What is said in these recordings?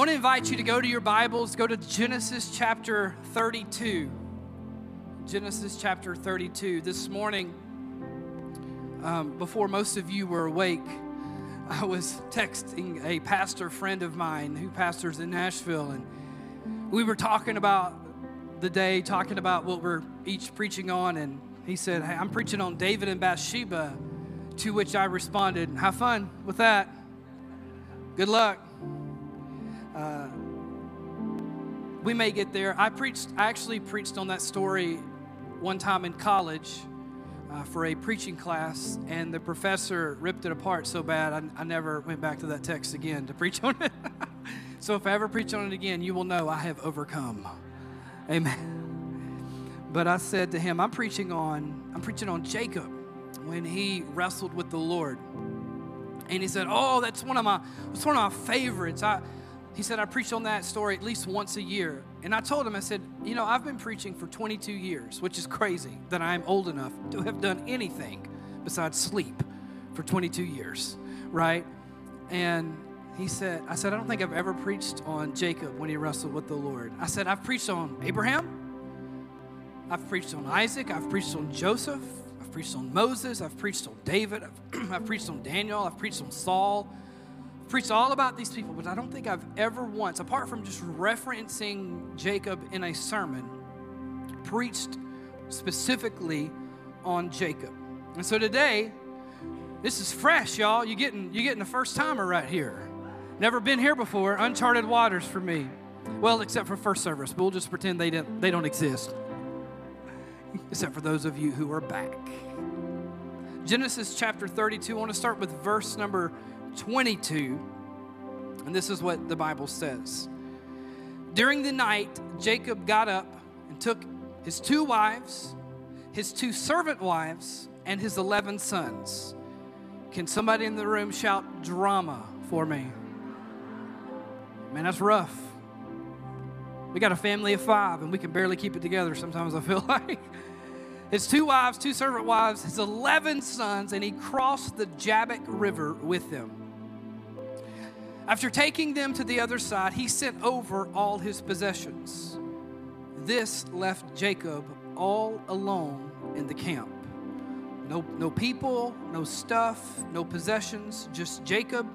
want to invite you to go to your Bibles, go to Genesis chapter 32. Genesis chapter 32. This morning, um, before most of you were awake, I was texting a pastor friend of mine who pastors in Nashville, and we were talking about the day, talking about what we're each preaching on, and he said, Hey, I'm preaching on David and Bathsheba, to which I responded, Have fun with that. Good luck. We may get there. I preached, I actually preached on that story one time in college uh, for a preaching class, and the professor ripped it apart so bad, I, I never went back to that text again to preach on it. so if I ever preach on it again, you will know I have overcome. Amen. But I said to him, I'm preaching on, I'm preaching on Jacob when he wrestled with the Lord. And he said, Oh, that's one of my, it's one of my favorites. I, he said, I preach on that story at least once a year. And I told him, I said, You know, I've been preaching for 22 years, which is crazy that I'm old enough to have done anything besides sleep for 22 years, right? And he said, I said, I don't think I've ever preached on Jacob when he wrestled with the Lord. I said, I've preached on Abraham, I've preached on Isaac, I've preached on Joseph, I've preached on Moses, I've preached on David, I've, I've preached on Daniel, I've preached on Saul preached all about these people, but I don't think I've ever once, apart from just referencing Jacob in a sermon, preached specifically on Jacob. And so today, this is fresh, y'all. You're getting, you're getting a first timer right here. Never been here before, uncharted waters for me. Well, except for first service. We'll just pretend they, didn't, they don't exist. Except for those of you who are back. Genesis chapter 32, I want to start with verse number 22, and this is what the Bible says. During the night, Jacob got up and took his two wives, his two servant wives, and his 11 sons. Can somebody in the room shout drama for me? Man, that's rough. We got a family of five, and we can barely keep it together sometimes, I feel like. His two wives, two servant wives, his 11 sons, and he crossed the Jabbok River with them. After taking them to the other side, he sent over all his possessions. This left Jacob all alone in the camp. No, no people, no stuff, no possessions, just Jacob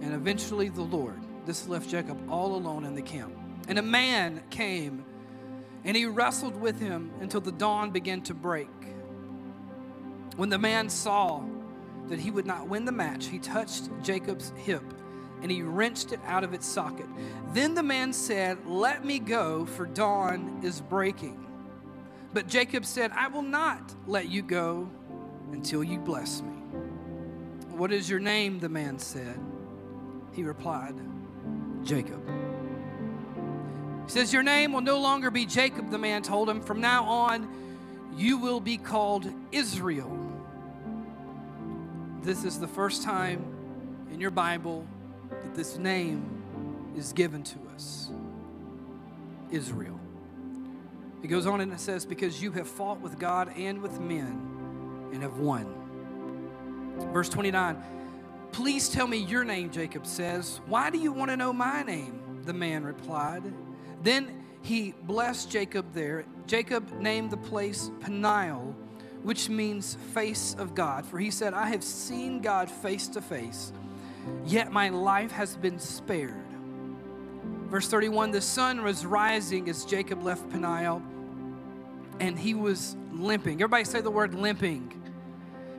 and eventually the Lord. This left Jacob all alone in the camp. And a man came and he wrestled with him until the dawn began to break. When the man saw that he would not win the match, he touched Jacob's hip and he wrenched it out of its socket. Then the man said, Let me go, for dawn is breaking. But Jacob said, I will not let you go until you bless me. What is your name? The man said. He replied, Jacob. He says, Your name will no longer be Jacob, the man told him. From now on, you will be called Israel. This is the first time in your Bible that this name is given to us Israel. It goes on and it says, Because you have fought with God and with men and have won. Verse 29 Please tell me your name, Jacob says. Why do you want to know my name? The man replied. Then he blessed Jacob there. Jacob named the place Peniel, which means face of God. For he said, I have seen God face to face yet my life has been spared. Verse 31 The sun was rising as Jacob left Peniel, and he was limping. Everybody say the word limping.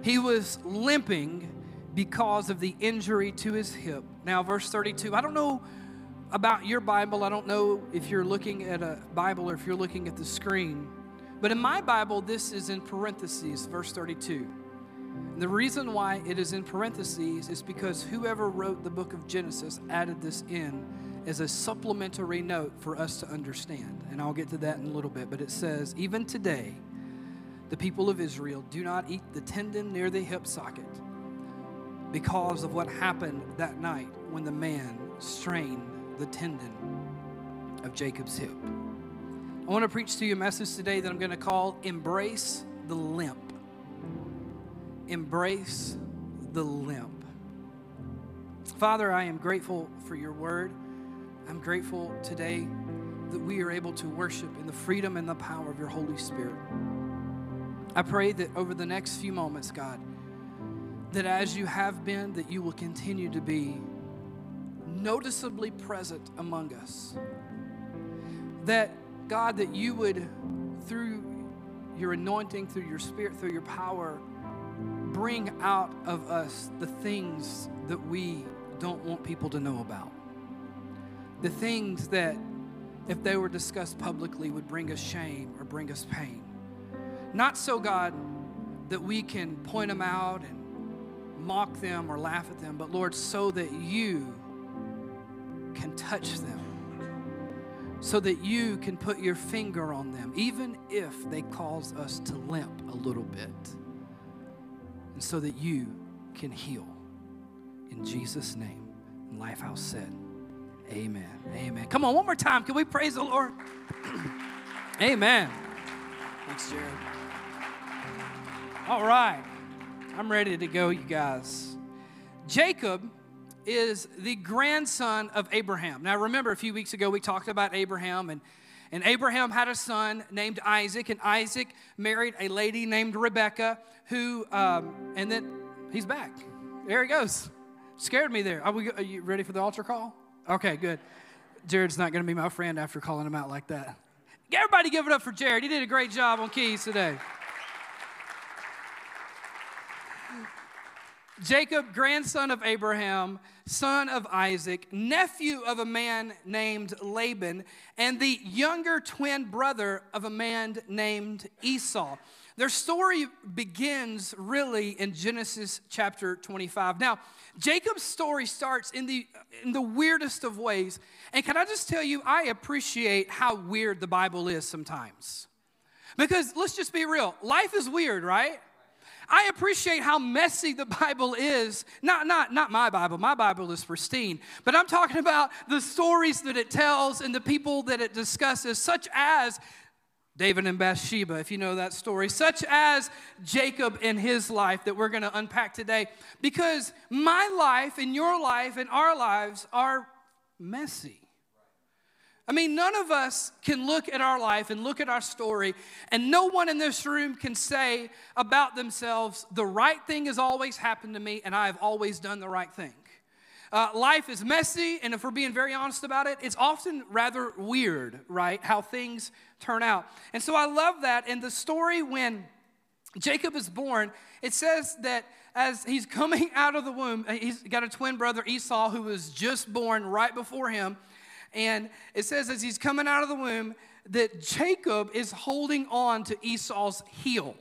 He was limping because of the injury to his hip. Now, verse 32, I don't know about your Bible. I don't know if you're looking at a Bible or if you're looking at the screen. But in my Bible, this is in parentheses, verse 32. The reason why it is in parentheses is because whoever wrote the book of Genesis added this in as a supplementary note for us to understand. And I'll get to that in a little bit. But it says, even today, the people of Israel do not eat the tendon near the hip socket because of what happened that night when the man strained the tendon of Jacob's hip. I want to preach to you a message today that I'm going to call Embrace the Limp embrace the limp. Father, I am grateful for your word. I'm grateful today that we are able to worship in the freedom and the power of your Holy Spirit. I pray that over the next few moments, God, that as you have been, that you will continue to be noticeably present among us. That, God, that you would, through your anointing, through your spirit, through your power, bring out of us the things that we don't want people to know about. The things that, if they were discussed publicly, would bring us shame or bring us pain. Not so, God, that we can point them out and mock them or laugh at them, but Lord, so that you can touch them, so that you can put your finger on them, even if they cause us to limp a little bit, so that you can heal. In Jesus' name, Lifehouse said, Amen. Amen. Come on, one more time. Can we praise the Lord? Amen. Thanks, Jared. All right. I'm ready to go, you guys. Jacob is the grandson of Abraham. Now, remember, a few weeks ago we talked about Abraham, and, and Abraham had a son named Isaac, and Isaac married a lady named Rebecca, who, um, and then he's back. There he goes. Scared me there. Are, we, are you ready for the altar call? Okay, good. Jared's not going to be my friend after calling him out like that. Everybody give it up for Jared. He did a great job on keys today. Jacob, grandson of Abraham, son of Isaac, nephew of a man named Laban, and the younger twin brother of a man named Esau. Their story begins really in Genesis chapter 25. Now, Jacob's story starts in the, in the weirdest of ways. And can I just tell you, I appreciate how weird the Bible is sometimes. Because let's just be real life is weird, right? I appreciate how messy the Bible is. Not, not, not my Bible, my Bible is pristine. But I'm talking about the stories that it tells and the people that it discusses, such as David and Bathsheba, if you know that story, such as Jacob and his life that we're going to unpack today. Because my life and your life and our lives are messy. I mean, none of us can look at our life and look at our story, and no one in this room can say about themselves, the right thing has always happened to me, and I have always done the right thing. Uh, life is messy, and if we're being very honest about it, it's often rather weird, right? How things turn out. And so I love that. In the story, when Jacob is born, it says that as he's coming out of the womb, he's got a twin brother, Esau, who was just born right before him. And it says, as he's coming out of the womb, that Jacob is holding on to Esau's heel.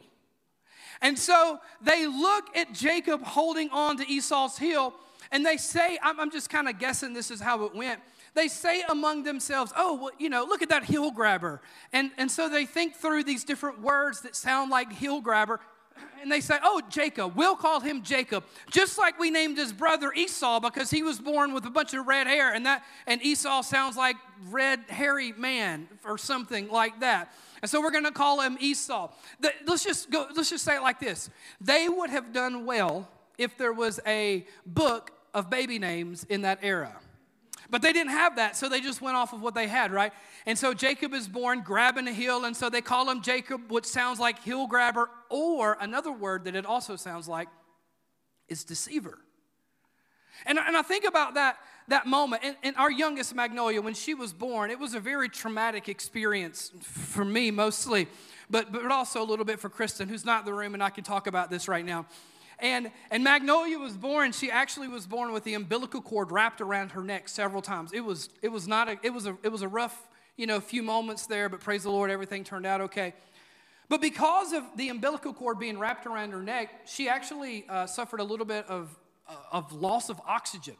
And so they look at Jacob holding on to Esau's heel, and they say, I'm, I'm just kind of guessing this is how it went. They say among themselves, Oh, well, you know, look at that heel grabber. And, and so they think through these different words that sound like heel grabber and they say, Oh, Jacob, we'll call him Jacob. Just like we named his brother Esau because he was born with a bunch of red hair, and that and Esau sounds like red hairy man or something like that. And so we're gonna call him Esau. The, let's just go, let's just say it like this. They would have done well if there was a book of baby names in that era. But they didn't have that, so they just went off of what they had, right? And so Jacob is born grabbing a hill, and so they call him Jacob, which sounds like hill grabber, or another word that it also sounds like is deceiver. And, and I think about that, that moment. And, and our youngest Magnolia, when she was born, it was a very traumatic experience for me mostly, but, but also a little bit for Kristen, who's not in the room, and I can talk about this right now. And, and Magnolia was born, she actually was born with the umbilical cord wrapped around her neck several times. It was, it was not a, it was a, it was a rough, you know, few moments there, but praise the Lord, everything turned out okay. But because of the umbilical cord being wrapped around her neck, she actually uh, suffered a little bit of, uh, of loss of oxygen.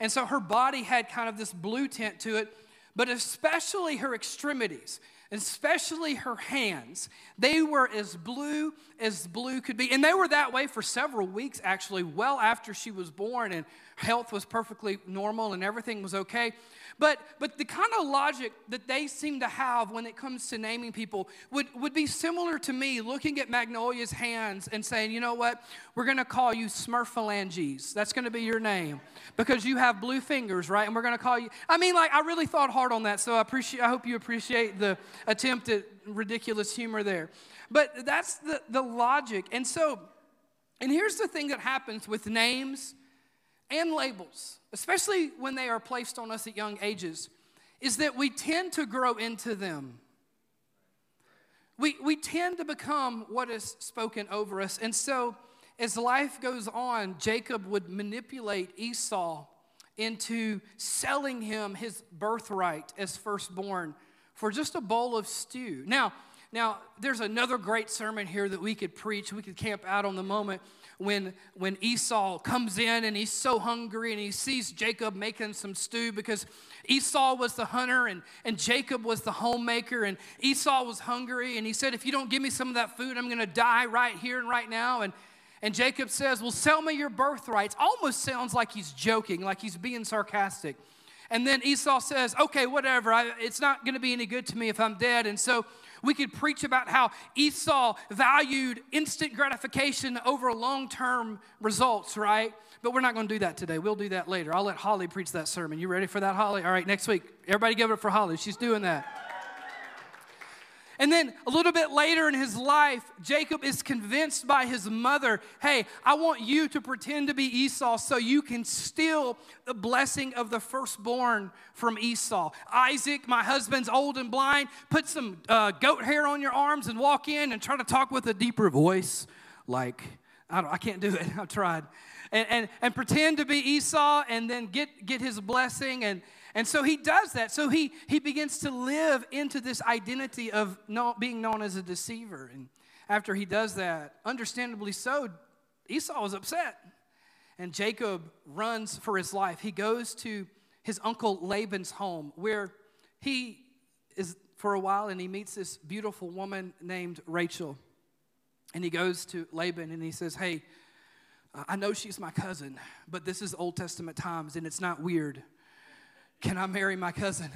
And so her body had kind of this blue tint to it, but especially her extremities. Especially her hands. They were as blue as blue could be. And they were that way for several weeks, actually, well after she was born, and health was perfectly normal and everything was okay. But, but the kind of logic that they seem to have when it comes to naming people would, would be similar to me looking at Magnolia's hands and saying, you know what, we're going to call you Smurphalanges. That's going to be your name because you have blue fingers, right? And we're going to call you. I mean, like, I really thought hard on that, so I, appreciate, I hope you appreciate the attempt at ridiculous humor there. But that's the, the logic. And so, and here's the thing that happens with names and labels, especially when they are placed on us at young ages, is that we tend to grow into them. We, we tend to become what is spoken over us. And so, as life goes on, Jacob would manipulate Esau into selling him his birthright as firstborn for just a bowl of stew. Now, now there's another great sermon here that we could preach. We could camp out on the moment when, when Esau comes in and he's so hungry and he sees Jacob making some stew because Esau was the hunter and, and Jacob was the homemaker and Esau was hungry and he said, If you don't give me some of that food, I'm going to die right here and right now. And, and Jacob says, Well, sell me your birthrights. Almost sounds like he's joking, like he's being sarcastic. And then Esau says, Okay, whatever. I, it's not going to be any good to me if I'm dead. And so we could preach about how Esau valued instant gratification over long term results, right? But we're not going to do that today. We'll do that later. I'll let Holly preach that sermon. You ready for that, Holly? All right, next week. Everybody give it up for Holly. She's doing that. And then a little bit later in his life, Jacob is convinced by his mother hey, I want you to pretend to be Esau so you can steal the blessing of the firstborn from Esau. Isaac, my husband's old and blind, put some uh, goat hair on your arms and walk in and try to talk with a deeper voice. Like, I, I can't do it. I've tried. And, and, and pretend to be Esau and then get, get his blessing. And, and so he does that. So he, he begins to live into this identity of no, being known as a deceiver. And after he does that, understandably so, Esau is upset. And Jacob runs for his life. He goes to his uncle Laban's home where he is for a while and he meets this beautiful woman named Rachel. And he goes to Laban and he says, Hey, I know she's my cousin, but this is Old Testament times and it's not weird. Can I marry my cousin?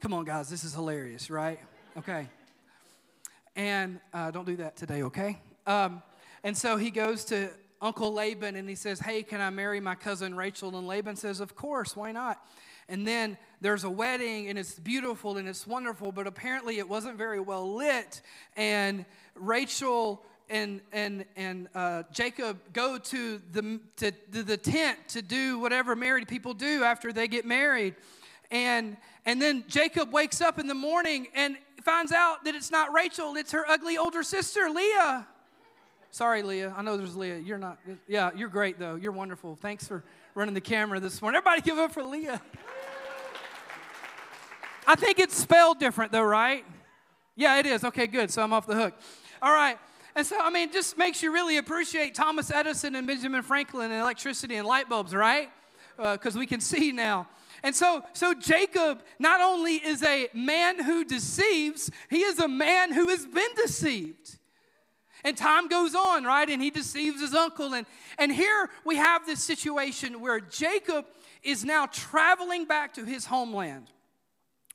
Come on, guys, this is hilarious, right? Okay. And uh, don't do that today, okay? Um, and so he goes to Uncle Laban and he says, Hey, can I marry my cousin Rachel? And Laban says, Of course, why not? And then there's a wedding and it's beautiful and it's wonderful, but apparently it wasn't very well lit. And Rachel and and and uh, Jacob go to the to, to the tent to do whatever married people do after they get married, and and then Jacob wakes up in the morning and finds out that it's not Rachel, it's her ugly older sister Leah. Sorry, Leah. I know there's Leah. You're not. Yeah, you're great though. You're wonderful. Thanks for running the camera this morning. Everybody, give up for Leah. I think it's spelled different though, right? Yeah, it is. Okay, good. So I'm off the hook. All right. And so, I mean, it just makes you really appreciate Thomas Edison and Benjamin Franklin and electricity and light bulbs, right? Because uh, we can see now. And so, so Jacob not only is a man who deceives, he is a man who has been deceived. And time goes on, right? And he deceives his uncle. And, and here we have this situation where Jacob is now traveling back to his homeland,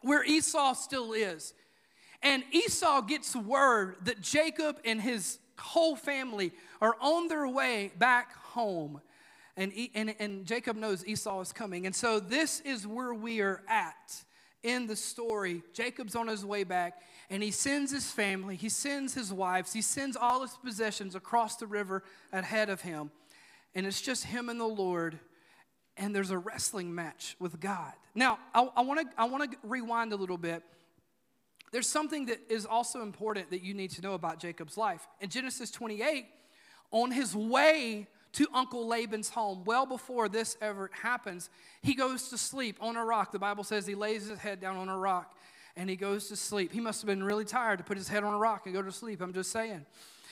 where Esau still is. And Esau gets word that Jacob and his whole family are on their way back home. And, and, and Jacob knows Esau is coming. And so this is where we are at in the story. Jacob's on his way back, and he sends his family, he sends his wives, he sends all his possessions across the river ahead of him. And it's just him and the Lord, and there's a wrestling match with God. Now, I want to I wanna rewind a little bit there's something that is also important that you need to know about Jacob's life. In Genesis 28, on his way to Uncle Laban's home, well before this ever happens, he goes to sleep on a rock. The Bible says he lays his head down on a rock and he goes to sleep. He must have been really tired to put his head on a rock and go to sleep. I'm just saying.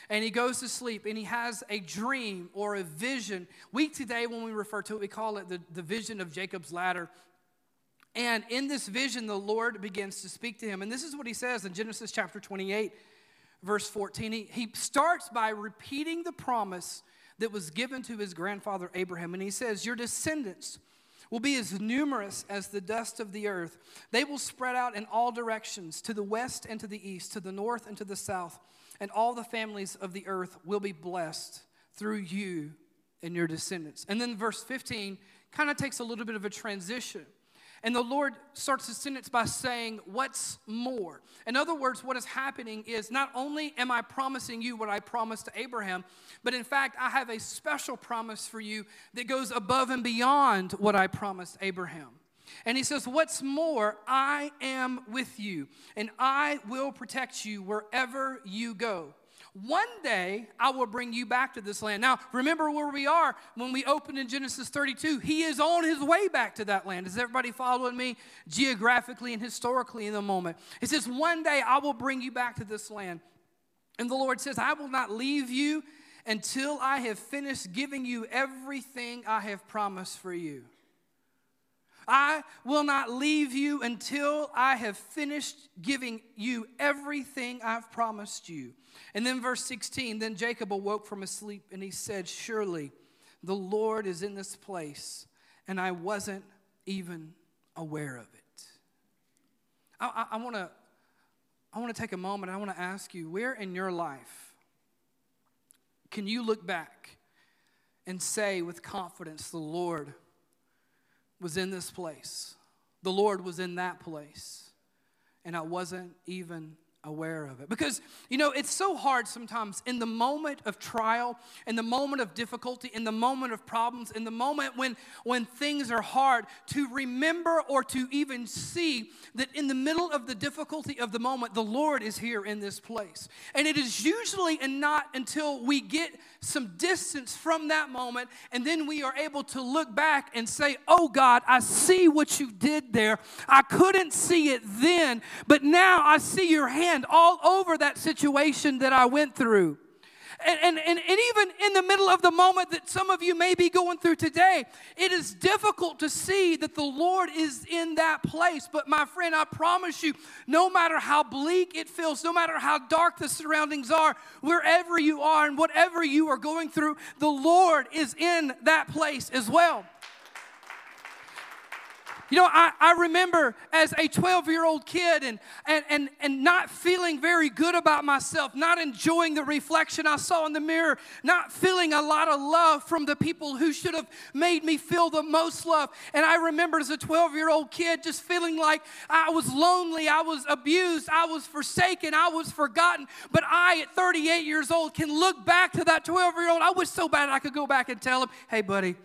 And he goes to sleep and he has a dream or a vision. We today, when we refer to it, we call it the, the vision of Jacob's ladder. And in this vision, the Lord begins to speak to him. And this is what he says in Genesis chapter 28, verse 14. He, he starts by repeating the promise that was given to his grandfather Abraham. And he says, Your descendants will be as numerous as the dust of the earth. They will spread out in all directions, to the west and to the east, to the north and to the south. And all the families of the earth will be blessed through you and your descendants. And then verse 15 kind of takes a little bit of a transition. And the Lord starts the sentence by saying, What's more? In other words, what is happening is not only am I promising you what I promised to Abraham, but in fact, I have a special promise for you that goes above and beyond what I promised Abraham. And he says, What's more, I am with you, and I will protect you wherever you go. One day I will bring you back to this land. Now, remember where we are when we opened in Genesis 32. He is on his way back to that land. Is everybody following me geographically and historically in the moment? He says, One day I will bring you back to this land. And the Lord says, I will not leave you until I have finished giving you everything I have promised for you. I will not leave you until I have finished giving you everything I've promised you. And then, verse 16 then Jacob awoke from his sleep and he said, Surely the Lord is in this place, and I wasn't even aware of it. I, I, I want to. I want to take a moment. I want to ask you, where in your life can you look back and say with confidence, the Lord was in this place. The Lord was in that place. And I wasn't even aware of it. Because, you know, it's so hard sometimes in the moment of trial, in the moment of difficulty, in the moment of problems, in the moment when, when things are hard, to remember or to even see that in the middle of the difficulty of the moment, the Lord is here in this place. And it is usually and not until we get some distance from that moment and then we are able to look back and say, Oh God, I see what you did there. I couldn't see it then, but now I see your hand all over that situation that I went through. And, and, and, and, even in the middle of the moment that some of you may be going through today, it is difficult to see that the Lord is in that place. But my friend, I promise you, no matter how bleak it feels, no matter how dark the surroundings are, wherever you are and whatever you are going through, the Lord is in that place as well. You know, I, I remember as a 12 year old kid and, and, and, and not feeling very good about myself, not enjoying the reflection I saw in the mirror, not feeling a lot of love from the people who should have made me feel the most love. And I remember as a 12 year old kid just feeling like I was lonely, I was abused, I was forsaken, I was forgotten. But I, at 38 years old, can look back to that 12 year old. I wish so bad I could go back and tell him, hey, buddy,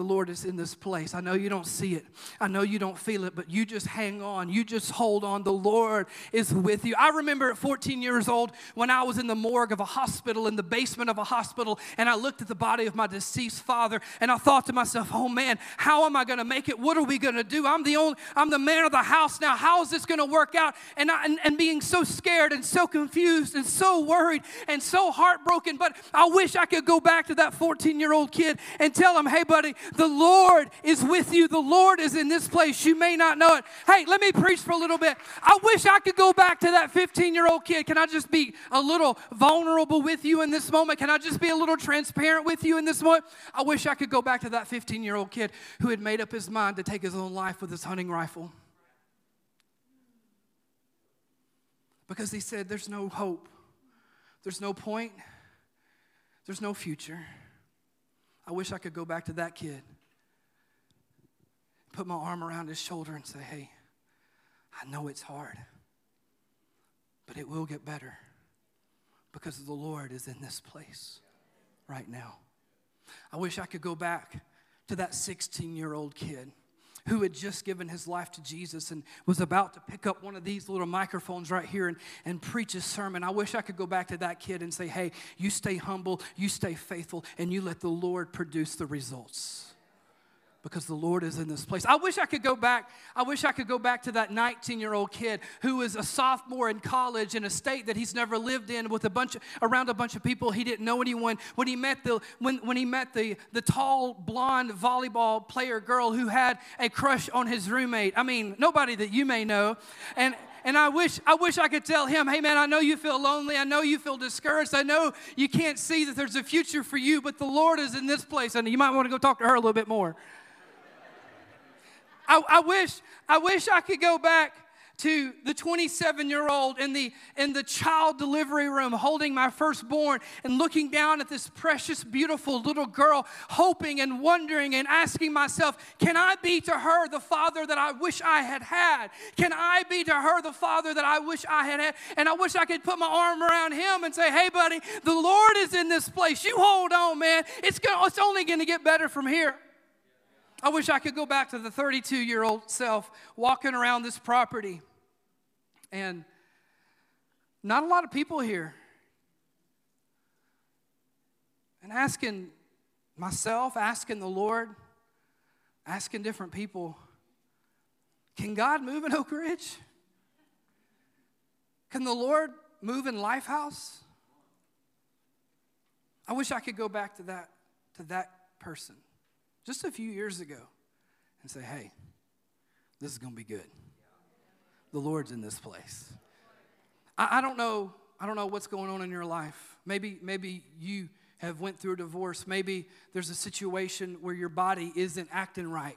the Lord is in this place. I know you don't see it, I know you don't feel it, but you just hang on. You just hold on. The Lord is with you. I remember at 14 years old when I was in the morgue of a hospital, in the basement of a hospital, and I looked at the body of my deceased father, and I thought to myself, oh man, how am I going to make it? What are we going to do? I'm the only, I'm the man of the house now. How is this going to work out? And, I, and, and being so scared and so confused and so worried and so heartbroken, but I wish I could go back to that 14 year old kid and tell him, hey, buddy, the Lord is with you. The Lord is in this place. You may not know it. Hey, let me preach for a little bit. I wish I could go back to that 15 year old kid. Can I just be a little vulnerable with you in this moment? Can I just be a little transparent with you in this moment? I wish I could go back to that 15 year old kid who had made up his mind to take his own life with his hunting rifle. Because he said, There's no hope, there's no point, there's no future. I wish I could go back to that kid, put my arm around his shoulder and say, hey, I know it's hard, but it will get better because the Lord is in this place right now. I wish I could go back to that 16 year old kid who had just given his life to Jesus and was about to pick up one of these little microphones right here and, and preach a sermon. I wish I could go back to that kid and say, hey, you stay humble, you stay faithful, and you let the Lord produce the results. Because the Lord is in this place. I wish I could go back. I wish I could go back to that 19-year-old kid who is a sophomore in college in a state that he's never lived in with a bunch of, around a bunch of people he didn't know anyone. When he met the when, when he met the the tall blonde volleyball player girl who had a crush on his roommate. I mean, nobody that you may know. And and I wish I wish I could tell him, "Hey man, I know you feel lonely. I know you feel discouraged. I know you can't see that there's a future for you, but the Lord is in this place and you might want to go talk to her a little bit more." I, I wish, I wish I could go back to the 27 year old in the in the child delivery room holding my firstborn and looking down at this precious beautiful little girl hoping and wondering and asking myself can i be to her the father that i wish i had had? Can i be to her the father that i wish i had had? And i wish i could put my arm around him and say hey buddy the lord is in this place. You hold on man. It's, gonna, it's only going to get better from here I wish I could go back to the 32 year old self walking around this property and not a lot of people here. And asking myself, asking the Lord, asking different people, can God move in Oak Ridge? Can the Lord move in Lifehouse? I wish I could go back to that, to that person just a few years ago and say, hey, this is going to be good. The Lord's in this place. I, I, don't know. I don't know what's going on in your life. Maybe, maybe you have went through a divorce. Maybe there's a situation where your body isn't acting right.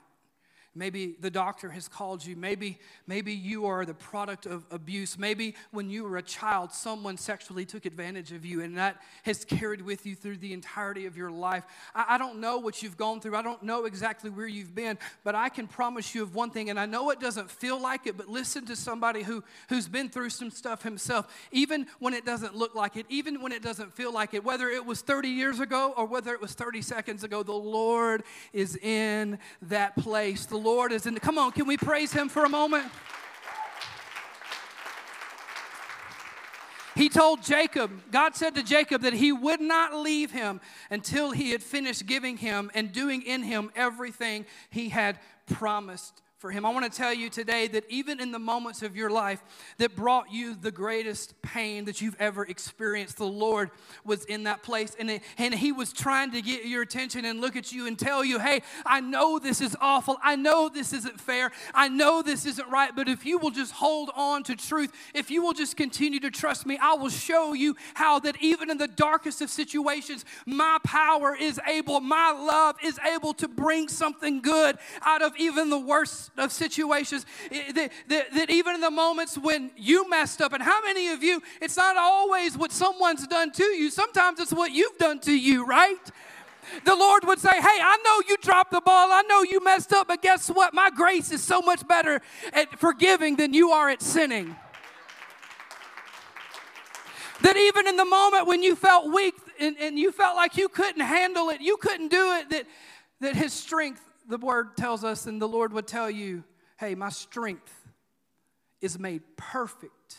Maybe the doctor has called you. Maybe, maybe you are the product of abuse. Maybe when you were a child, someone sexually took advantage of you, and that has carried with you through the entirety of your life. I, I don't know what you've gone through. I don't know exactly where you've been, but I can promise you of one thing, and I know it doesn't feel like it, but listen to somebody who, who's been through some stuff himself, even when it doesn't look like it, even when it doesn't feel like it, whether it was 30 years ago or whether it was 30 seconds ago, the Lord is in that place. The Lord is in. the. Come on, can we praise Him for a moment? He told Jacob, God said to Jacob that he would not leave him until he had finished giving him and doing in him everything he had promised for him. I want to tell you today that even in the moments of your life that brought you the greatest pain that you've ever experienced, the Lord was in that place and, it, and he was trying to get your attention and look at you and tell you, hey, I know this is awful. I know this isn't fair. I know this isn't right. But if you will just hold on to truth, if you will just continue to trust me, I will show you how that even in the darkest of situations, my power is able, my love is able to bring something good out of even the worst of situations eh, that, that, that even in the moments when you messed up, and how many of you, it's not always what someone's done to you, sometimes it's what you've done to you, right? the Lord would say, Hey, I know you dropped the ball. I know you messed up, but guess what? My grace is so much better at forgiving than you are at sinning. that even in the moment when you felt weak and, and you felt like you couldn't handle it, you couldn't do it, that, that His strength the word tells us, and the Lord would tell you, hey, my strength is made perfect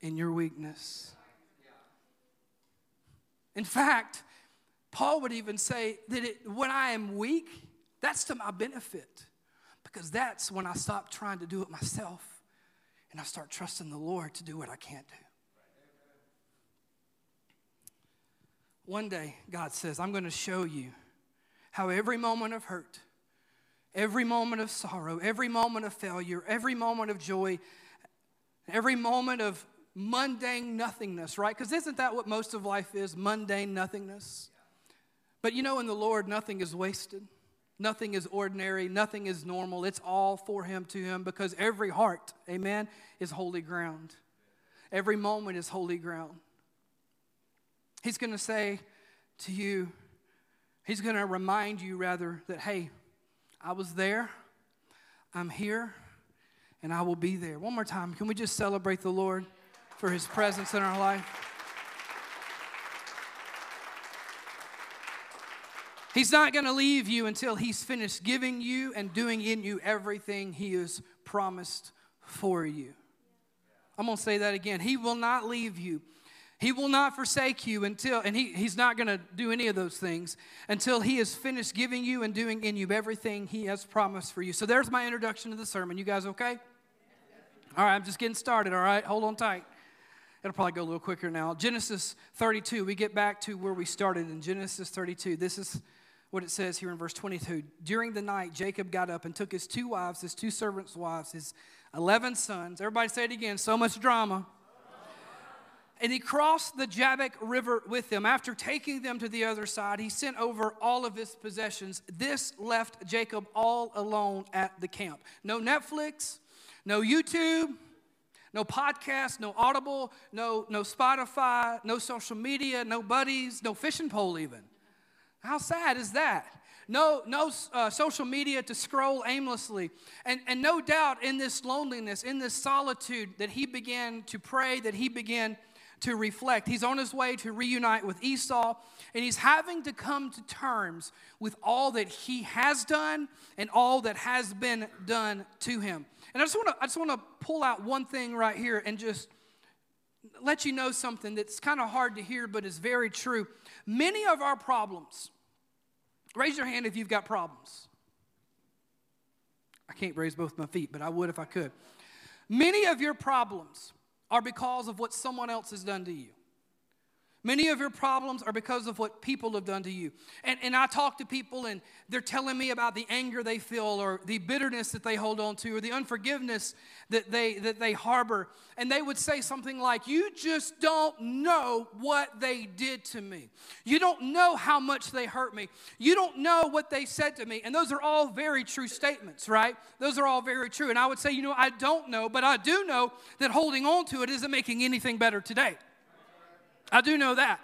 in your weakness. In fact, Paul would even say that it, when I am weak, that's to my benefit because that's when I stop trying to do it myself and I start trusting the Lord to do what I can't do. One day, God says, I'm going to show you how every moment of hurt, Every moment of sorrow, every moment of failure, every moment of joy, every moment of mundane nothingness, right? Because isn't that what most of life is? Mundane nothingness. But you know, in the Lord, nothing is wasted. Nothing is ordinary. Nothing is normal. It's all for Him, to Him, because every heart, amen, is holy ground. Every moment is holy ground. He's going to say to you, He's going to remind you, rather, that, hey, I was there, I'm here, and I will be there. One more time, can we just celebrate the Lord for his presence in our life? He's not going to leave you until he's finished giving you and doing in you everything he has promised for you. I'm going to say that again. He will not leave you He will not forsake you until, and he, he's not going to do any of those things until he has finished giving you and doing in you everything he has promised for you. So there's my introduction to the sermon. You guys okay? All right, I'm just getting started, all right? Hold on tight. It'll probably go a little quicker now. Genesis 32, we get back to where we started in Genesis 32. This is what it says here in verse 22. During the night, Jacob got up and took his two wives, his two servants' wives, his 11 sons. Everybody say it again. So much drama. And he crossed the Jabbok River with them. After taking them to the other side, he sent over all of his possessions. This left Jacob all alone at the camp. No Netflix, no YouTube, no podcast, no Audible, no, no Spotify, no social media, no buddies, no fishing pole even. How sad is that? No, no uh, social media to scroll aimlessly. And, and no doubt in this loneliness, in this solitude, that he began to pray, that he began to reflect. He's on his way to reunite with Esau, and he's having to come to terms with all that he has done and all that has been done to him. And I just want to I just want to pull out one thing right here and just let you know something that's kind of hard to hear but is very true. Many of our problems. Raise your hand if you've got problems. I can't raise both my feet, but I would if I could. Many of your problems are because of what someone else has done to you. Many of your problems are because of what people have done to you. And, and I talk to people and they're telling me about the anger they feel or the bitterness that they hold on to or the unforgiveness that they, that they harbor. And they would say something like, You just don't know what they did to me. You don't know how much they hurt me. You don't know what they said to me. And those are all very true statements, right? Those are all very true. And I would say, You know, I don't know, but I do know that holding on to it isn't making anything better today. I do know that.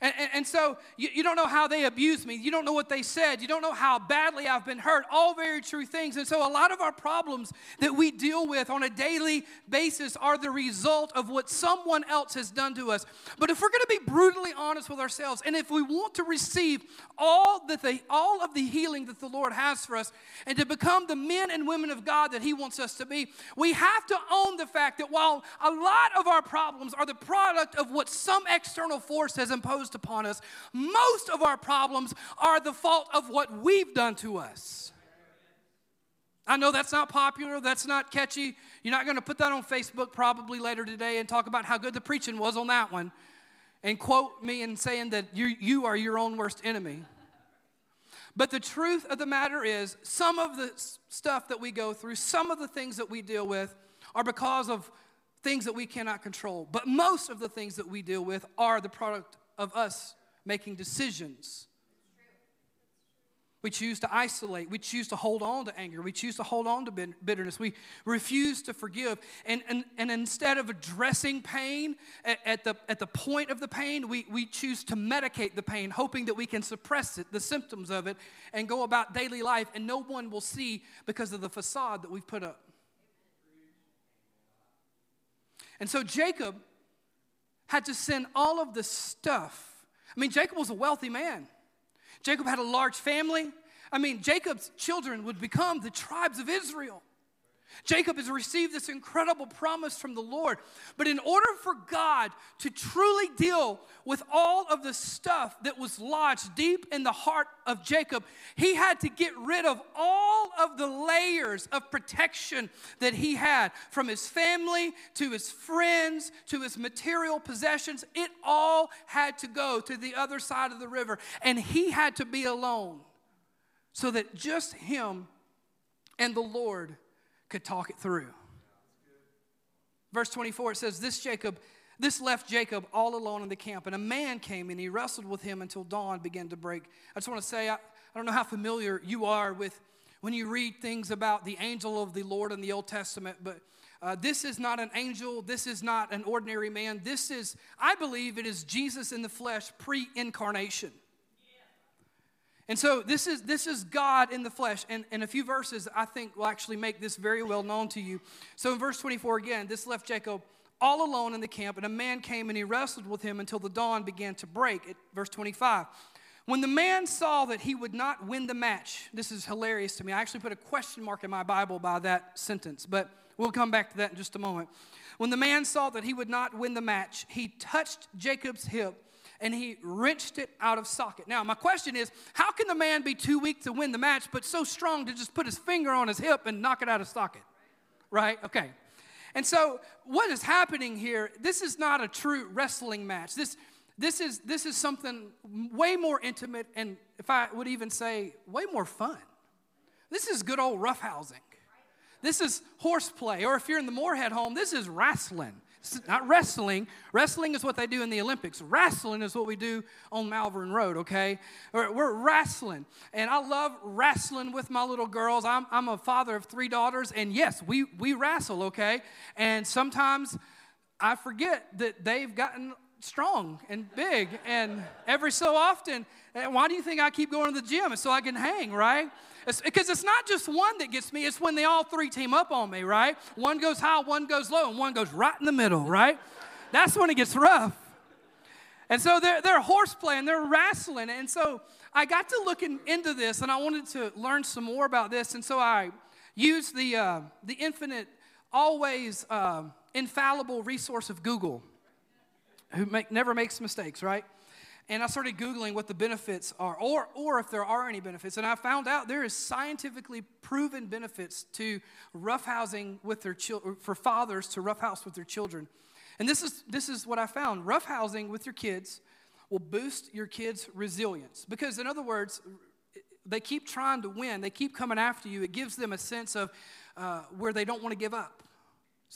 And, and, and, so you, you don't know how they abused me. You don't know what they said. You don't know how badly I've been hurt. All very true things. And so a lot of our problems that we deal with on a daily basis are the result of what someone else has done to us. But if we're going to be brutally honest with ourselves, and if we want to receive all, that the, all of the healing that the Lord has for us, and to become the men and women of God that He wants us to be, we have to own the fact that while a lot of our problems are the product of what some external force has imposed imposed upon us, most of our problems are the fault of what we've done to us. I know that's not popular, that's not catchy. You're not going to put that on Facebook probably later today and talk about how good the preaching was on that one and quote me in saying that you, you are your own worst enemy. But the truth of the matter is, some of the stuff that we go through, some of the things that we deal with, are because of things that we cannot control. But most of the things that we deal with are the product of us making decisions. We choose to isolate. We choose to hold on to anger. We choose to hold on to bitterness. We refuse to forgive. And, and, and instead of addressing pain at, at, the, at the point of the pain, we, we choose to medicate the pain, hoping that we can suppress it, the symptoms of it, and go about daily life, and no one will see because of the facade that we've put up. And so Jacob had to send all of the stuff. I mean, Jacob was a wealthy man. Jacob had a large family. I mean, Jacob's children would become the tribes of Israel. Jacob has received this incredible promise from the Lord. But in order for God to truly deal with all of the stuff that was lodged deep in the heart of Jacob, he had to get rid of all of the layers of protection that he had from his family to his friends to his material possessions. It all had to go to the other side of the river, and he had to be alone so that just him and the Lord could talk it through. Verse 24, it says, This Jacob, this left Jacob all alone in the camp, and a man came and he wrestled with him until dawn began to break. I just want to say, I, I don't know how familiar you are with when you read things about the angel of the Lord in the Old Testament, but uh, this is not an angel. This is not an ordinary man. This is, I believe, it is Jesus in the flesh pre incarnation. And so this is this is God in the flesh. And in a few verses, I think will actually make this very well known to you. So in verse 24 again, this left Jacob all alone in the camp, and a man came and he wrestled with him until the dawn began to break. At verse 25. When the man saw that he would not win the match, this is hilarious to me. I actually put a question mark in my Bible by that sentence, but we'll come back to that in just a moment. When the man saw that he would not win the match, he touched Jacob's hip and he wrenched it out of socket. Now, my question is how can the man be too weak to win the match, but so strong to just put his finger on his hip and knock it out of socket? Right? Okay. And so, what is happening here? This is not a true wrestling match. This, this, is, this is something way more intimate, and if I would even say, way more fun. This is good old roughhousing. This is horseplay, or if you're in the Moorehead home, this is wrestling. Not wrestling. Wrestling is what they do in the Olympics. Wrestling is what we do on Malvern Road, okay? We're wrestling. And I love wrestling with my little girls. I'm, I'm a father of three daughters, and yes, we, we wrestle, okay? And sometimes I forget that they've gotten strong and big. And every so often, eh, why do you think I keep going to the gym? So I can hang, right? It's, because it's not just one that gets me, it's when they all three team up on me, right? One goes high, one goes low, and one goes right in the middle, right? That's when it gets rough. And so they're, they're horseplay and they're wrestling. And so I got to looking into this and I wanted to learn some more about this. And so I used the, uh, the infinite, always uh, infallible resource of Google, who make, never makes mistakes, right? And I started Googling what the benefits are, or, or if there are any benefits. And I found out there is scientifically proven benefits to roughhousing with their children, for fathers to roughhouse with their children. And this is, this is what I found roughhousing with your kids will boost your kids' resilience. Because, in other words, they keep trying to win, they keep coming after you. It gives them a sense of uh, where they don't want to give up.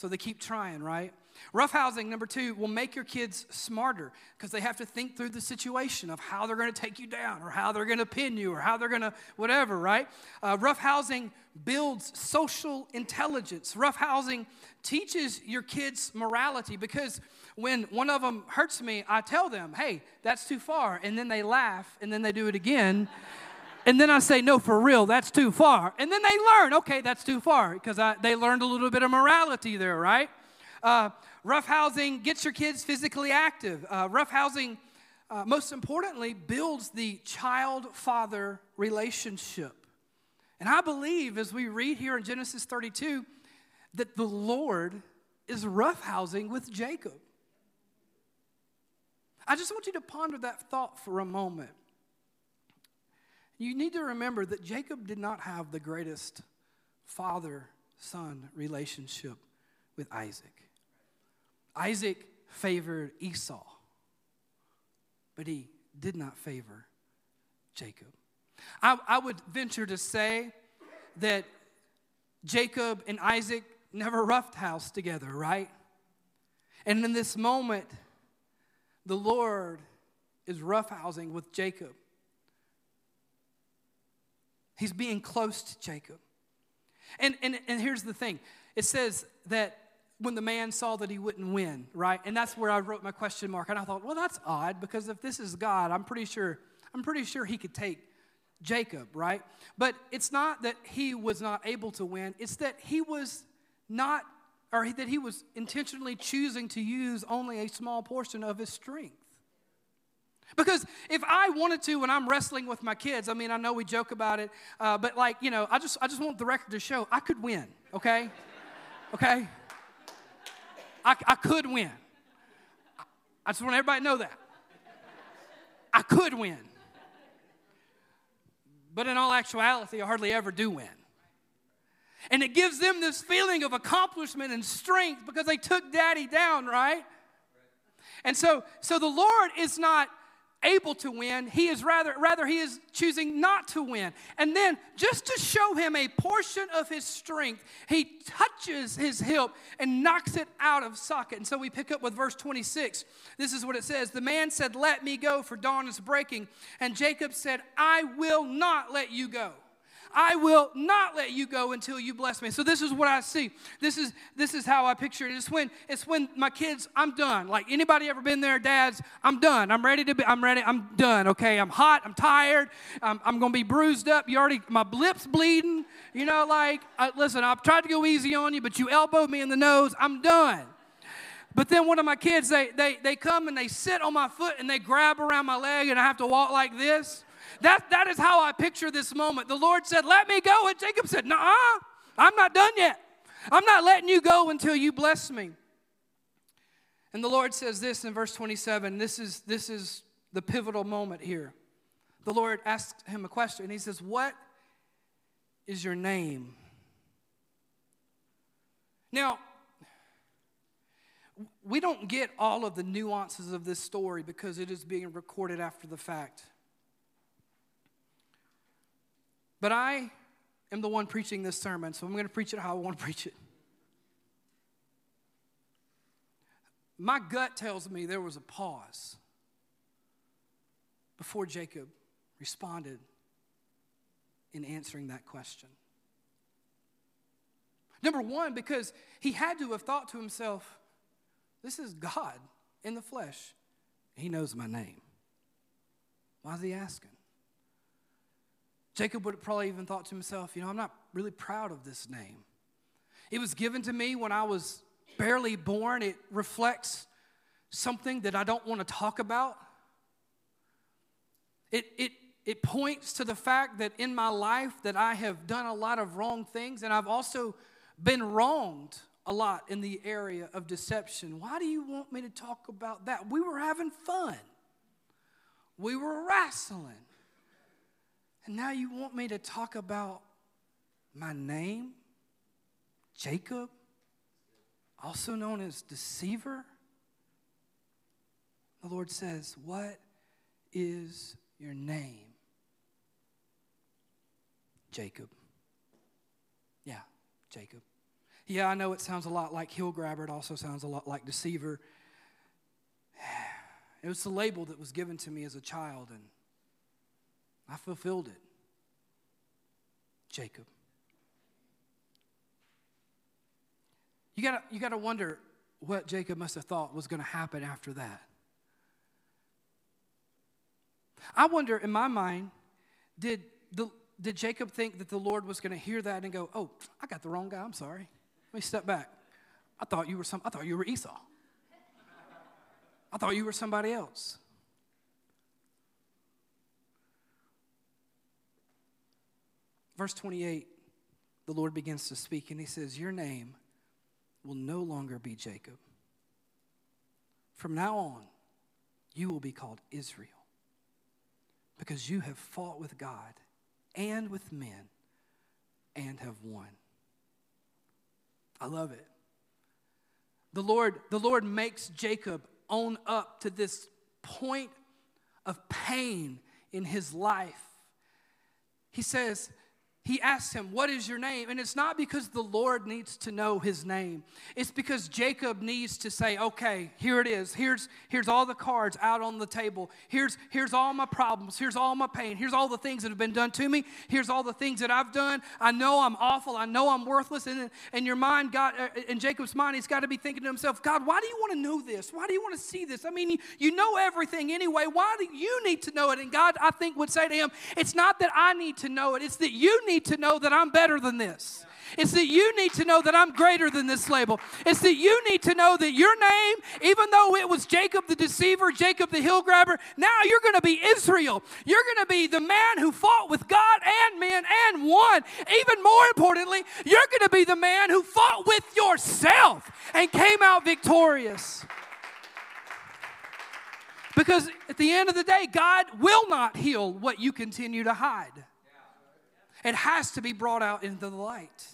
So they keep trying, right? Roughhousing, number two, will make your kids smarter because they have to think through the situation of how they're going to take you down or how they're going to pin you or how they're going to whatever, right? Uh, roughhousing builds social intelligence. Roughhousing teaches your kids morality because when one of them hurts me, I tell them, hey, that's too far. And then they laugh and then they do it again. And then I say, no, for real, that's too far. And then they learn, okay, that's too far because they learned a little bit of morality there, right? Uh, rough housing gets your kids physically active. Uh, rough housing, uh, most importantly, builds the child father relationship. And I believe, as we read here in Genesis 32, that the Lord is rough housing with Jacob. I just want you to ponder that thought for a moment. You need to remember that Jacob did not have the greatest father son relationship with Isaac. Isaac favored Esau, but he did not favor Jacob. I, I would venture to say that Jacob and Isaac never roughed house together, right? And in this moment, the Lord is roughhousing with Jacob. He's being close to Jacob. And, and, and here's the thing it says that when the man saw that he wouldn't win, right? And that's where I wrote my question mark. And I thought, well, that's odd because if this is God, I'm pretty sure, I'm pretty sure he could take Jacob, right? But it's not that he was not able to win, it's that he was not, or that he was intentionally choosing to use only a small portion of his strength. Because if I wanted to, when I'm wrestling with my kids, I mean, I know we joke about it, uh, but like, you know, I just, I just want the record to show I could win, okay? Okay? I, I could win. I just want everybody to know that. I could win. But in all actuality, I hardly ever do win. And it gives them this feeling of accomplishment and strength because they took daddy down, right? And so, so the Lord is not able to win. He is rather, rather he is choosing not to win. And then just to show him a portion of his strength, he touches his hip and knocks it out of socket. And so we pick up with verse 26. This is what it says. The man said, Let me go, for dawn is breaking. And Jacob said, I will not let you go. I will not let you go until you bless me. So this is what I see. This is this is how I picture it. It's when it's when my kids, I'm done. Like anybody ever been there, dads, I'm done. I'm ready to be, I'm ready, I'm done. Okay, I'm hot, I'm tired, I'm, I'm gonna be bruised up. You already my lips bleeding. You know, like I, listen, I've tried to go easy on you, but you elbowed me in the nose. I'm done. But then one of my kids, they, they, they come and they sit on my foot and they grab around my leg and I have to walk like this. That, that is how I picture this moment. The Lord said, Let me go. And Jacob said, Nah, I'm not done yet. I'm not letting you go until you bless me. And the Lord says this in verse 27. This is, this is the pivotal moment here. The Lord asks him a question. and He says, What is your name? Now, we don't get all of the nuances of this story because it is being recorded after the fact. But I am the one preaching this sermon, so I'm going to preach it how I want to preach it. My gut tells me there was a pause before Jacob responded in answering that question. Number one, because he had to have thought to himself, this is God in the flesh. He knows my name. Why is he asking? Jacob would have probably even thought to himself, you know, I'm not really proud of this name. It was given to me when I was barely born. It reflects something that I don't want to talk about. It, it, it points to the fact that in my life that I have done a lot of wrong things and I've also been wronged a lot in the area of deception. Why do you want me to talk about that? We were having fun. We were wrestling. And now you want me to talk about my name, Jacob, also known as deceiver? The Lord says, What is your name? Jacob. Yeah, Jacob. Yeah, I know it sounds a lot like heel grabber. It also sounds a lot like deceiver. It was the label that was given to me as a child, and I fulfilled it. Jacob. You gotta, you gotta wonder what Jacob must have thought was going to happen after that. I wonder, in my mind, did, the, did Jacob think that the Lord was going to hear that and go, oh, I got the wrong guy, I'm sorry. Let me step back. I thought you were some, I thought you were Esau. I thought you were somebody else. Verse 28, the Lord begins to speak and he says, Your name will no longer be Jacob. From now on, you will be called Israel because you have fought with God and with men and have won. I love it. The Lord, the Lord makes Jacob own up to this point of pain in his life. He says, he asks him, What is your name? And it's not because the Lord needs to know his name. It's because Jacob needs to say, Okay, here it is. Here's, here's all the cards out on the table. Here's, here's all my problems. Here's all my pain. Here's all the things that have been done to me. Here's all the things that I've done. I know I'm awful. I know I'm worthless. And in your mind, God, uh, in Jacob's mind, he's got to be thinking to himself, God, why do you want to know this? Why do you want to see this? I mean, you, you know everything anyway. Why do you need to know it? And God, I think, would say to him, It's not that I need to know it, it's that you need need to know that I'm better than this. It's that you need to know that I'm greater than this label. It's that you need to know that your name, even though it was Jacob the deceiver, Jacob the hill grabber, now you're going to be Israel. You're going to be the man who fought with God and men and won. Even more importantly, you're going to be the man who fought with yourself and came out victorious. Because at the end of the day, God will not heal what you continue to hide. It has to be brought out into the light.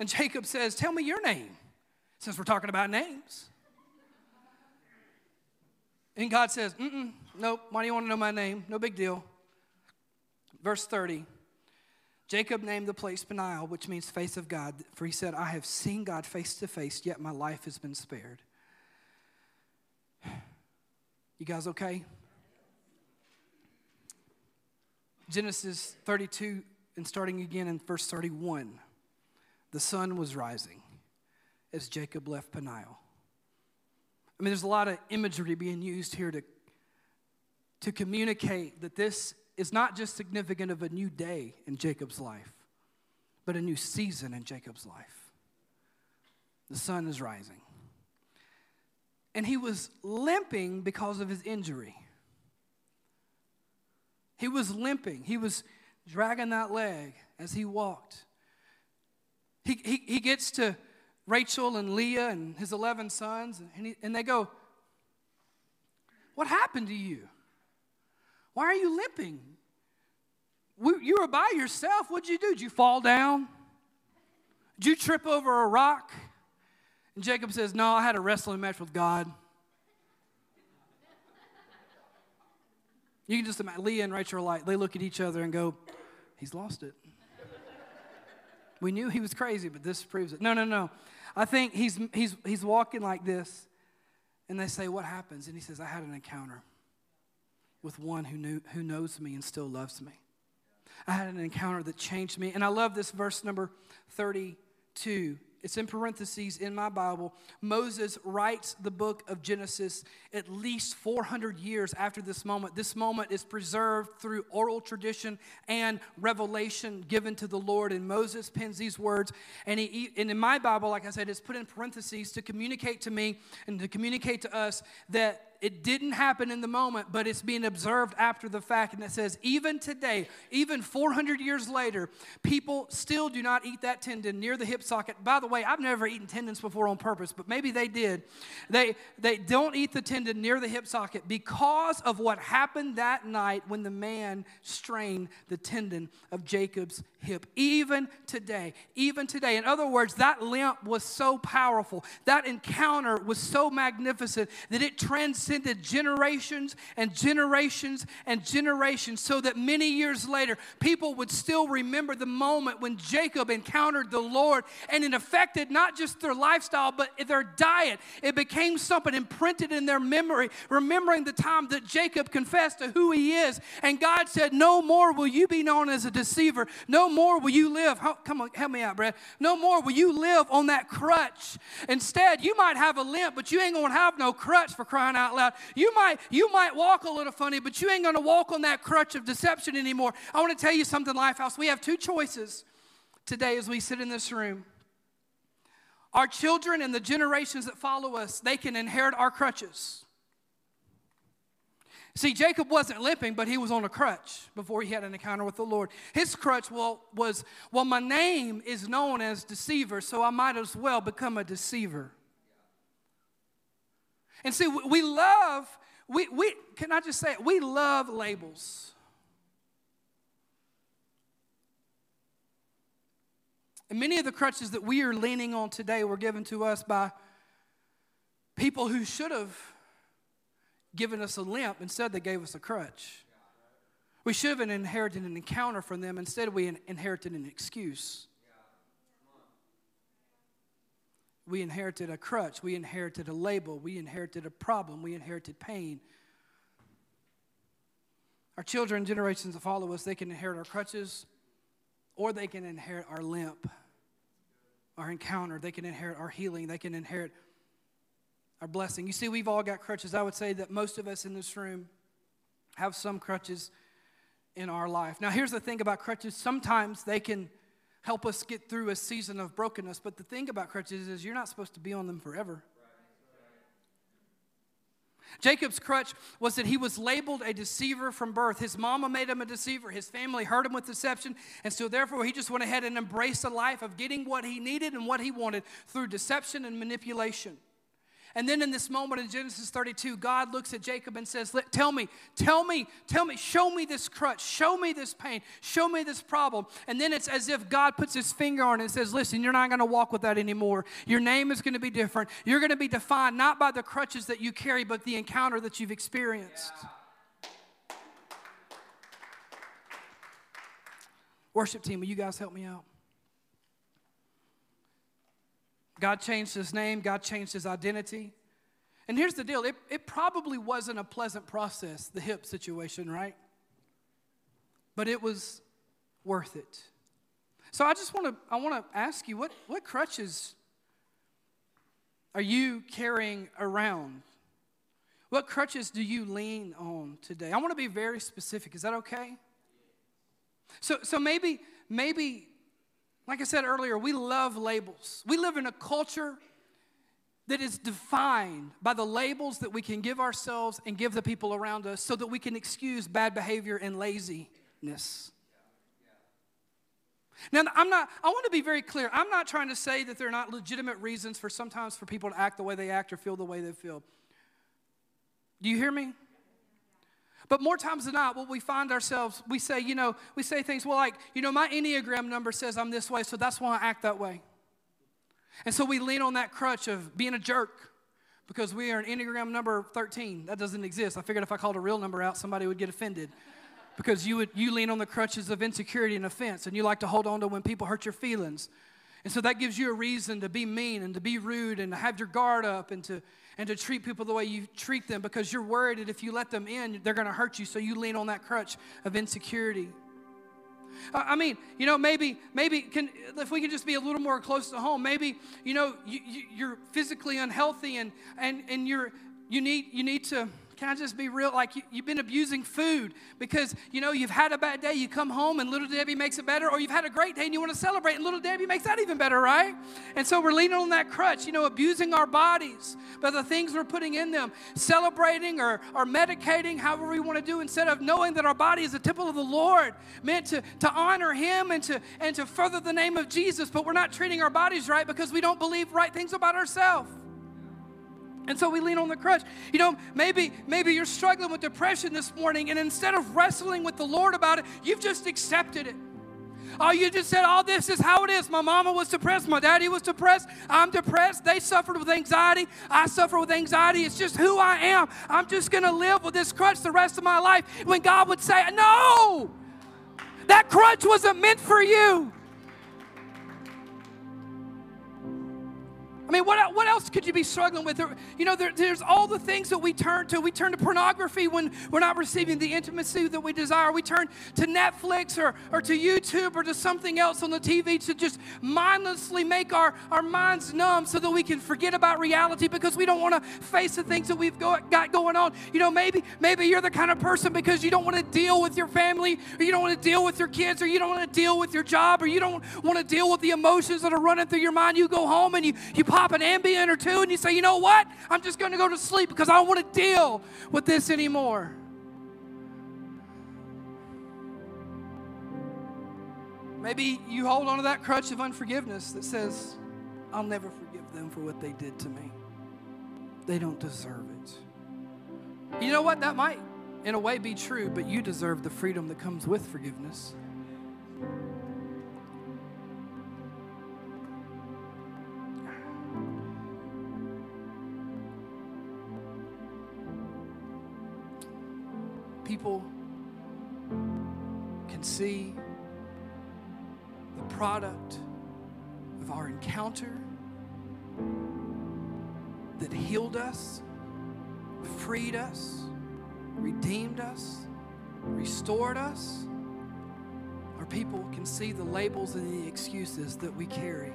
And Jacob says, Tell me your name, since we're talking about names. And God says, Mm-mm, Nope, why do you want to know my name? No big deal. Verse 30 Jacob named the place Peniel, which means face of God, for he said, I have seen God face to face, yet my life has been spared. You guys okay? Genesis 32 and starting again in verse 31. The sun was rising as Jacob left Peniel. I mean, there's a lot of imagery being used here to, to communicate that this is not just significant of a new day in Jacob's life, but a new season in Jacob's life. The sun is rising. and he was limping because of his injury. He was limping. He was dragging that leg as he walked. He, he, he gets to Rachel and Leah and his 11 sons, and, he, and they go, What happened to you? Why are you limping? You were by yourself. What'd you do? Did you fall down? Did you trip over a rock? And Jacob says, No, I had a wrestling match with God. You can just imagine Leah and Rachel are like, they look at each other and go, He's lost it. we knew he was crazy, but this proves it. No, no, no. I think he's, he's, he's walking like this, and they say, What happens? And he says, I had an encounter with one who, knew, who knows me and still loves me. I had an encounter that changed me. And I love this verse number 32 it's in parentheses in my Bible. Moses writes the book of Genesis at least 400 years after this moment. This moment is preserved through oral tradition and revelation given to the Lord. And Moses pens these words. And, he, and in my Bible, like I said, it's put in parentheses to communicate to me and to communicate to us that it didn't happen in the moment, but it's being observed after the fact. And it says, even today, even 400 years later, people still do not eat that tendon near the hip socket. By the way, I've never eaten tendons before on purpose, but maybe they did. They, they don't eat the tendon near the hip socket because of what happened that night when the man strained the tendon of Jacob's hip. Even today, even today. In other words, that limp was so powerful, that encounter was so magnificent that it transcended transcended generations and generations and generations so that many years later, people would still remember the moment when Jacob encountered the Lord and it affected not just their lifestyle, but their diet. It became something imprinted in their memory, remembering the time that Jacob confessed to who he is. And God said, No more will you be known as a deceiver. No more will you live. Come on, help me out, Brad. No more will you live on that crutch. Instead, you might have a limp, but you ain't gonna have no crutch for crying out loud. You might, you might walk a little funny, but you ain't gonna walk on that crutch of deception anymore. I wanna tell you something, Lifehouse. We have two choices today as we sit in this room. Our children and the generations that follow us, they can inherit our crutches. See, Jacob wasn't limping, but he was on a crutch before he had an encounter with the Lord. His crutch well, was, well, my name is known as deceiver, so I might as well become a deceiver. And see, we love, we, we can I just say it? We love labels. And many of the crutches that we are leaning on today were given to us by people who should have given us a limp. Instead, they gave us a crutch. We should have inherited an encounter from them. Instead, we inherited an excuse. We inherited a crutch. We inherited a label. We inherited a problem. We inherited pain. Our children, generations that follow us, they can inherit our crutches or they can inherit our limp, our encounter. They can inherit our healing. They can inherit our blessing. You see, we've all got crutches. I would say that most of us in this room have some crutches in our life. Now, here's the thing about crutches sometimes they can help us get through a season of brokenness. But the thing about crutches is you're not supposed to be on them forever. Jacob's crutch was that he was labeled a deceiver from birth. His mama made him a deceiver. His family hurt him with deception. And so, therefore, he just went ahead and embraced a life of getting what he needed and what he wanted through deception and manipulation. And then in this moment in Genesis 32, God looks at Jacob and says, Tell me, tell me, tell me, show me this crutch, show me this pain, show me this problem. And then it's as if God puts his finger on it and says, Listen, you're not going to walk with that anymore. Your name is going to be different. You're going to be defined not by the crutches that you carry, but the encounter that you've experienced. Yeah. Worship team, will you guys help me out? God changed his name, God changed his identity. And here's the deal it, it probably wasn't a pleasant process, the hip situation, right? But it was worth it. So I just want to I want to ask you what what crutches are you carrying around? What crutches do you lean on today? I want to be very specific. Is that okay? So so maybe maybe like I said earlier, we love labels. We live in a culture that is defined by the labels that we can give ourselves and give the people around us so that we can excuse bad behavior and laziness. Now, I'm not, I want to be very clear. I'm not trying to say that there are not legitimate reasons for sometimes for people to act the way they act or feel the way they feel. Do you hear me? But more times than not, what we find ourselves, we say, you know, we say things, well, like, you know, my Enneagram number says I'm this way, so that's why I act that way. And so we lean on that crutch of being a jerk because we are an Enneagram number 13. That doesn't exist. I figured if I called a real number out, somebody would get offended because you, would, you lean on the crutches of insecurity and offense and you like to hold on to when people hurt your feelings. And so that gives you a reason to be mean and to be rude and to have your guard up and to, and to treat people the way you treat them because you're worried that if you let them in, they're going to hurt you. So you lean on that crutch of insecurity. I mean, you know, maybe, maybe can, if we can just be a little more close to home, maybe, you know, you, you're physically unhealthy and, and, and you're, you need, you need to, can I just be real? Like you, have been abusing food because, you know, you've had a bad day, you come home and little Debbie makes it better, or you've had a great day and you want to celebrate and little Debbie makes that even better, right? And so we're leaning on that crutch, you know, abusing our bodies by the things we're putting in them, celebrating or, or medicating, however we want to do, instead of knowing that our body is a temple of the Lord, meant to, to honor Him and to, and to further the name of Jesus, but we're not treating our bodies right because we don't believe right things about ourselves. And so we lean on the crutch. You know, maybe maybe you're struggling with depression this morning and instead of wrestling with the Lord about it, you've just accepted it. Oh, you just said, oh, this is how it is. My mama was depressed. My daddy was depressed. I'm depressed. They suffered with anxiety. I suffer with anxiety. It's just who I am. I'm just going to live with this crutch the rest of my life. When God would say, no, that crutch wasn't meant for you. I mean, what, what else could you be struggling with? You know, there, there's all the things that we turn to. We turn to pornography when we're not receiving the intimacy that we desire. We turn to Netflix or, or to YouTube or to something else on the TV to just mindlessly make our, our minds numb so that we can forget about reality because we don't want to face the things that we've go, got going on. You know, maybe, maybe you're the kind of person because you don't want to deal with your family or you don't want to deal with your kids or you don't want to deal with your job or you don't want to deal with the emotions that are running through your mind. You go home and you, you pop an Ambien or two and you say, you know what? I'm just going to go to sleep because I don't want to deal with this anymore. Maybe you hold on to that crutch of unforgiveness that says, I'll never forgive them for what they did to me. They don't deserve it. You know what? That might, in a way, be true, but you deserve the freedom that comes with forgiveness. People can see the product of our encounter that healed us, freed us, redeemed us, restored us, Our people can see the labels and the excuses that we carry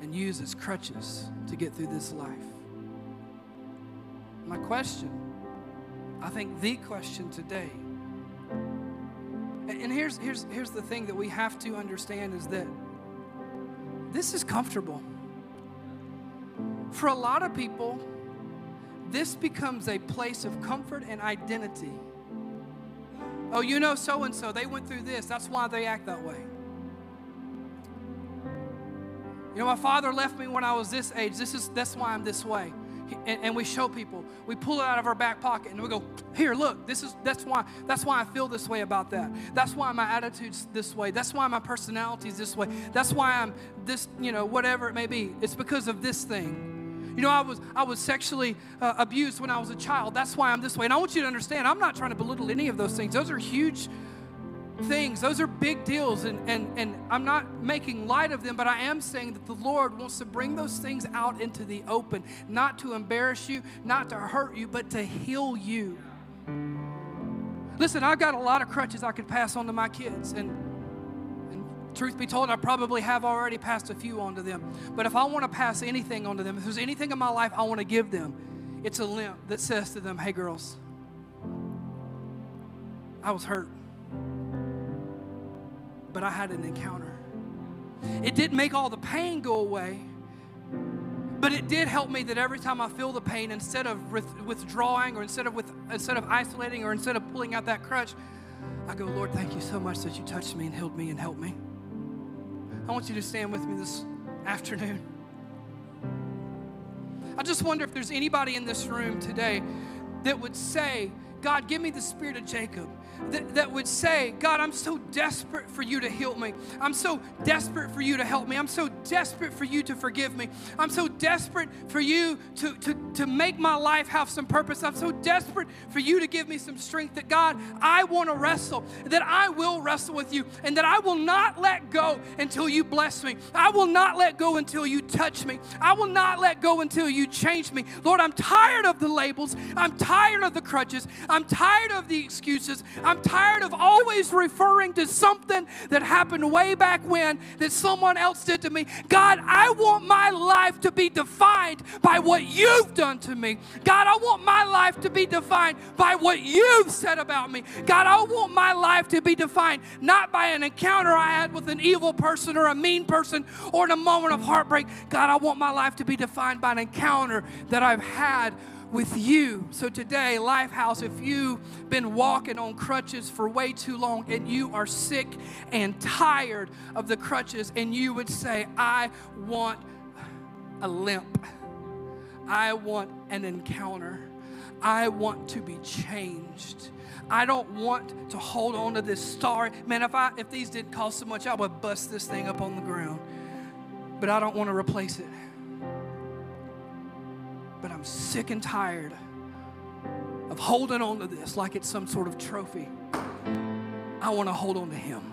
and use as crutches to get through this life. My question I think the question today, and here's, here's, here's the thing that we have to understand is that this is comfortable. For a lot of people, this becomes a place of comfort and identity. Oh, you know so and so, they went through this. That's why they act that way. You know, my father left me when I was this age. This is that's why I'm this way and, and, we show people. We pull it out of our back pocket and we go, "Here, look. This is that's why that's why I feel this way about that. That's why my attitude's this way. That's why my personality's this way. That's why I'm this, you know, whatever it may be. It's because of this thing." You know, I was I was sexually uh, abused when I was a child. That's why I'm this way. And I want you to understand, I'm not trying to belittle any of those things. Those are huge things. Those are big deals, and, and, and I'm not making light of them, but I am saying that the Lord wants to bring those things out into the open, not to embarrass you, not to hurt you, but to heal you. Listen, I've got a lot of crutches I could pass on to my kids, and, and truth be told, I probably have already passed a few on to them. But if I want to pass anything on to them, if there's anything in my life I want to give them, it's a limp that says to them, hey, girls, I was hurt but I had an encounter. It didn't make all the pain go away, But it did help me that every time I feel the pain, instead of withdrawing or instead of, with, instead of isolating or instead of pulling out that crutch, I go, Lord, thank you so much that you touched me and healed me and helped me. I want you to stand with me this afternoon. I just wonder if there's anybody in this room today that would say, God, give me the spirit of Jacob that, that would say, God, I'm so desperate for you to heal me. I'm so desperate for you to help me. I'm so desperate for you to forgive me. I'm so desperate for you to, to, to make my life have some purpose. I'm so desperate for you to give me some strength that, God, I want to wrestle, that I will wrestle with you, and that I will not let go until you bless me. I will not let go until you touch me. I will not let go until you change me. Lord, I'm tired of the labels. I'm tired of the crutches. I'm tired of the excuses. I'm tired of always referring to something that happened way back when that someone else did to me. God, I want my life to be defined by what you've done to me. God, I want my life to be defined by what you've said about me. God, I want my life to be defined not by an encounter I had with an evil person or a mean person or in a moment of heartbreak. God, I want my life to be defined by an encounter that I've had with you. So today, Lifehouse, if you've been walking on crutches for way too long and you are sick and tired of the crutches, and you would say, I want a limp, I want an encounter, I want to be changed. I don't want to hold on to this star. Man, if I if these didn't cost so much, I would bust this thing up on the ground. But I don't want to replace it but I'm sick and tired of holding on to this like it's some sort of trophy. I want to hold on to Him.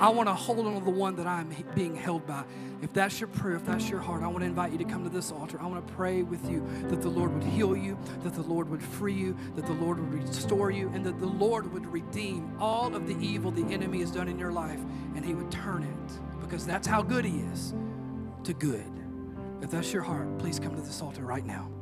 I want to hold on to the one that I'm being held by. If that's your prayer, if that's your heart, I want to invite you to come to this altar. I want to pray with you that the Lord would heal you, that the Lord would free you, that the Lord would restore you, and that the Lord would redeem all of the evil the enemy has done in your life, and He would turn it, because that's how good He is, to good. If that's your heart, please come to this altar right now.